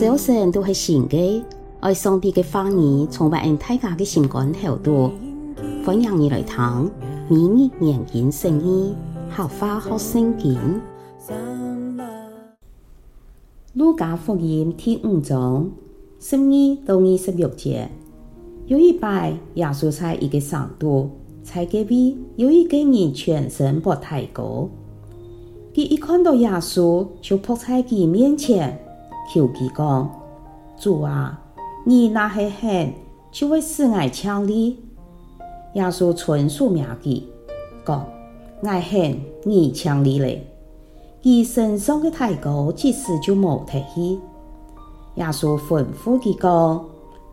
早晨都是新的，爱上帝的话语充满大家的心肝头度。欢迎你来听，每日研经圣经，好话好圣经。路加福音第五章十二到二十六节，有一摆，耶稣在一个山度，在隔壁有一个人全身白太高，佢一看到耶稣，就扑在佢面前。求其讲，主啊，你若是肯，就会使我强力。耶稣纯属名记，讲我肯，你强力嘞。佢身上的太高，即时就冇提起。耶稣吩咐佢讲，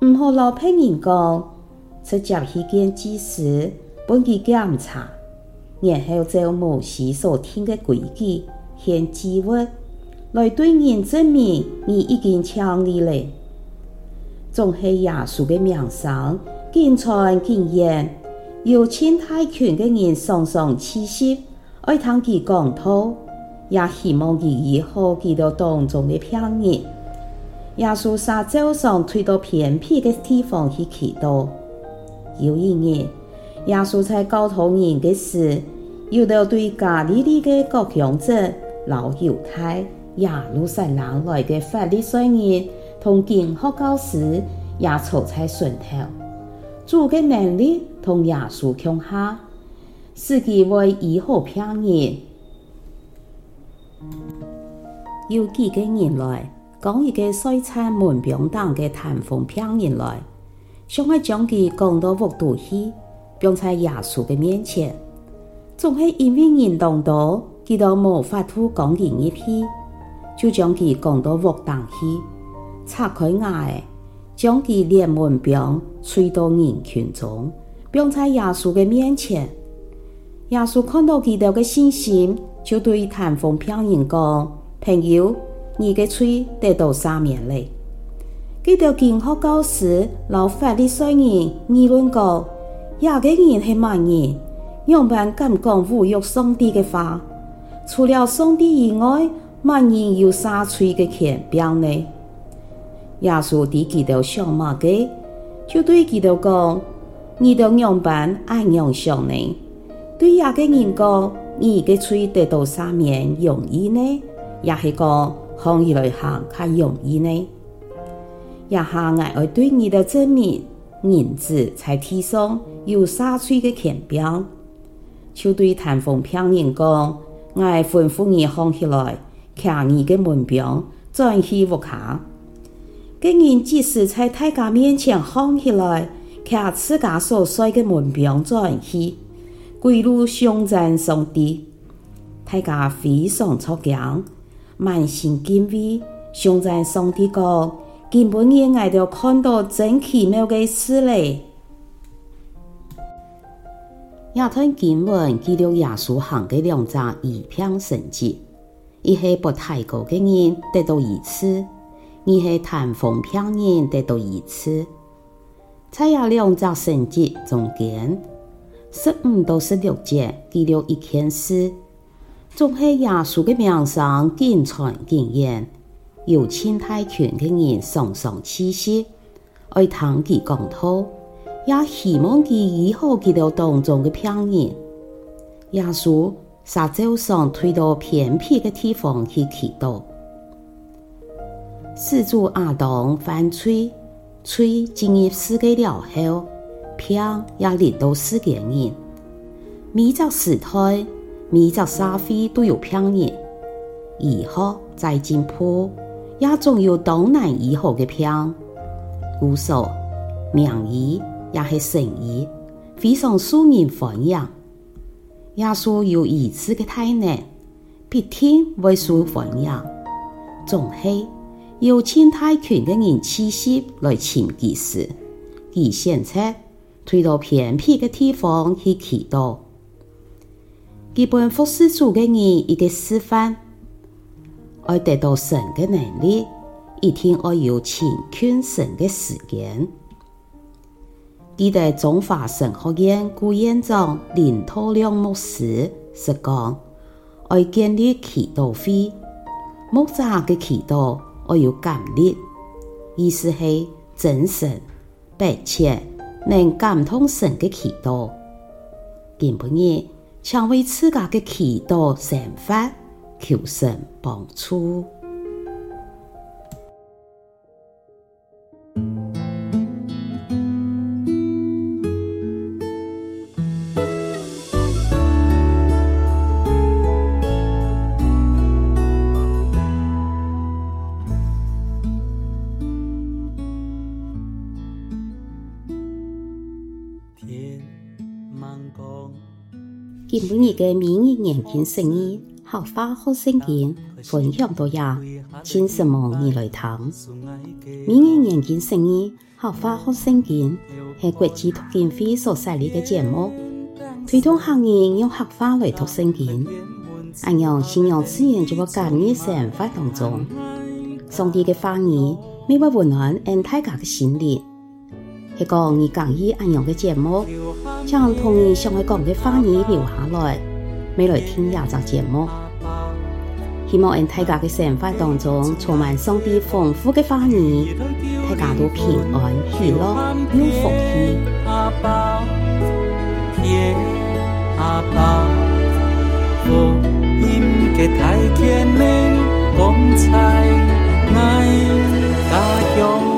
唔好老别人讲，直接去见祭司，帮佢检查，然后照摩西所听的规矩献祭物。来对人证明你已经强力了，总是耶稣的名声，经传经言，有千太权的人常常气息，爱听佢讲道，也希望佢以后见到当中的病人。耶稣撒早上退到偏僻的地方去祈祷。有一日，耶稣在教导人的时，遇到对加利利的各乡镇老犹太。耶路撒冷来嘅法利赛人同经学教师也坐在船头，主的能力同耶稣共下，使其为医好病人。有几个人来讲一个衰残门병当的瘫风病人来，想要将其赶到屋度去，并在耶稣嘅面前，总是因为人当多，佢都无法度讲人一批。就将其赶到屋当去，拆开瓦，将其连门柄吹到人群中，并在耶稣的面前。耶稣看到佢哋嘅信心，就对瘫风病人讲：“朋友，你嘅吹得到赦免了。”佢哋经学教师老法利赛人议论讲：“亚个人系乜人？样板敢讲侮辱上帝嘅话？除了上帝以外。”万人有杀罪的权柄呢？耶稣对基督想嘛个，就对基督讲：你的样板爱样想呢？对亚个人讲，你的罪得到赦免容易呢？也是讲行起来行较容易呢？一下我爱对你的证明，银子在地上有杀罪的权柄，就对瘫风病人讲：我吩咐你行起来。卡你的门柄转去屋下，个人即使在大家面前喊起来，卡自家所摔的门柄转去，归入上赞上帝，大家非常吃惊，满心敬畏，上赞上帝讲，根本人爱都看到真奇妙的事嘞。亚吞经文记录耶稣行的两场医病神迹。一系不太高嘅人得到一次，二系谈风骗人得到一次。蔡亚亮在升级中间，十五到十六节记录一件事，总系亚稣嘅名上经传经言，有清太权嘅人上上气息，爱谈记讲道。也希望佢以后见到当中嘅骗人。亚叔撒早上推到偏僻的地方去祈祷。始祖亚当犯罪，罪进入世界了后，病也临到世间人。每个时代、每个社会都有病人。医学再进步，也总有当难医好的病。故说名医也是神医，非常受人欢迎。耶稣有医治的大能，必定会受欢迎。总是有千太群的人气息来寻其时，而现在推到偏僻的地方去祈祷。基本服侍主的人一个示范，爱得到神的能力，一定要有勤恳神的时间。记得中华神学院顾院长林拓亮牧师是讲：爱建立祈祷会，牧者的祈祷要有感力、意思是真诚、迫切，能感通神的祈祷。今晡日，请为自家的祈祷神法，求神帮助。今晡日嘅明日研经释义，客话学圣经分享到呀，请什么你来听？明日研经释义，客话学圣经系国际读经会所设立嘅节目，推动行业用客话来读圣经，按样信仰自然就会感染生活当中。上帝嘅话语，每晚温暖俺大家嘅心灵。系讲你讲以按样嘅节目，将同你想爱讲嘅话语留下来，未来听一集节目。希望俺大家嘅生活当中充满上帝丰富嘅话语，大家都平安喜乐有福气。阿爸，阿爸，福音嘅太甜美，光彩爱家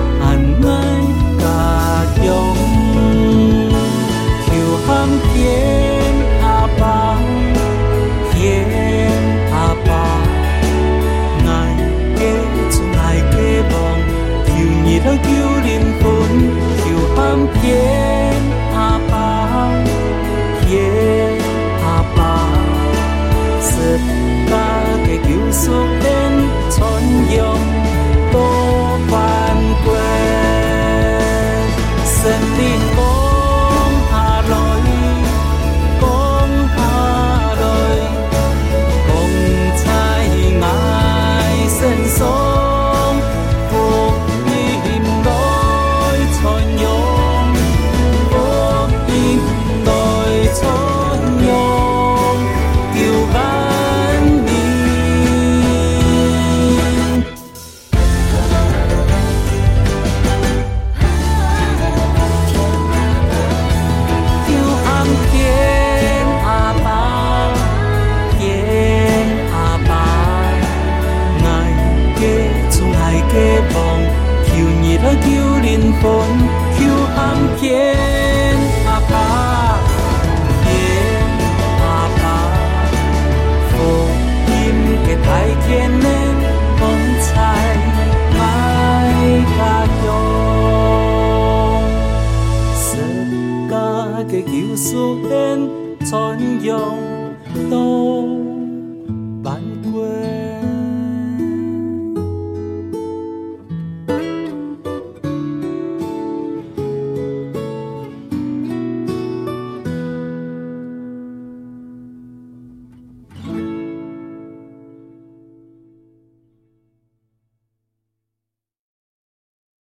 ta 嘅叫熟的春陽。传扬都。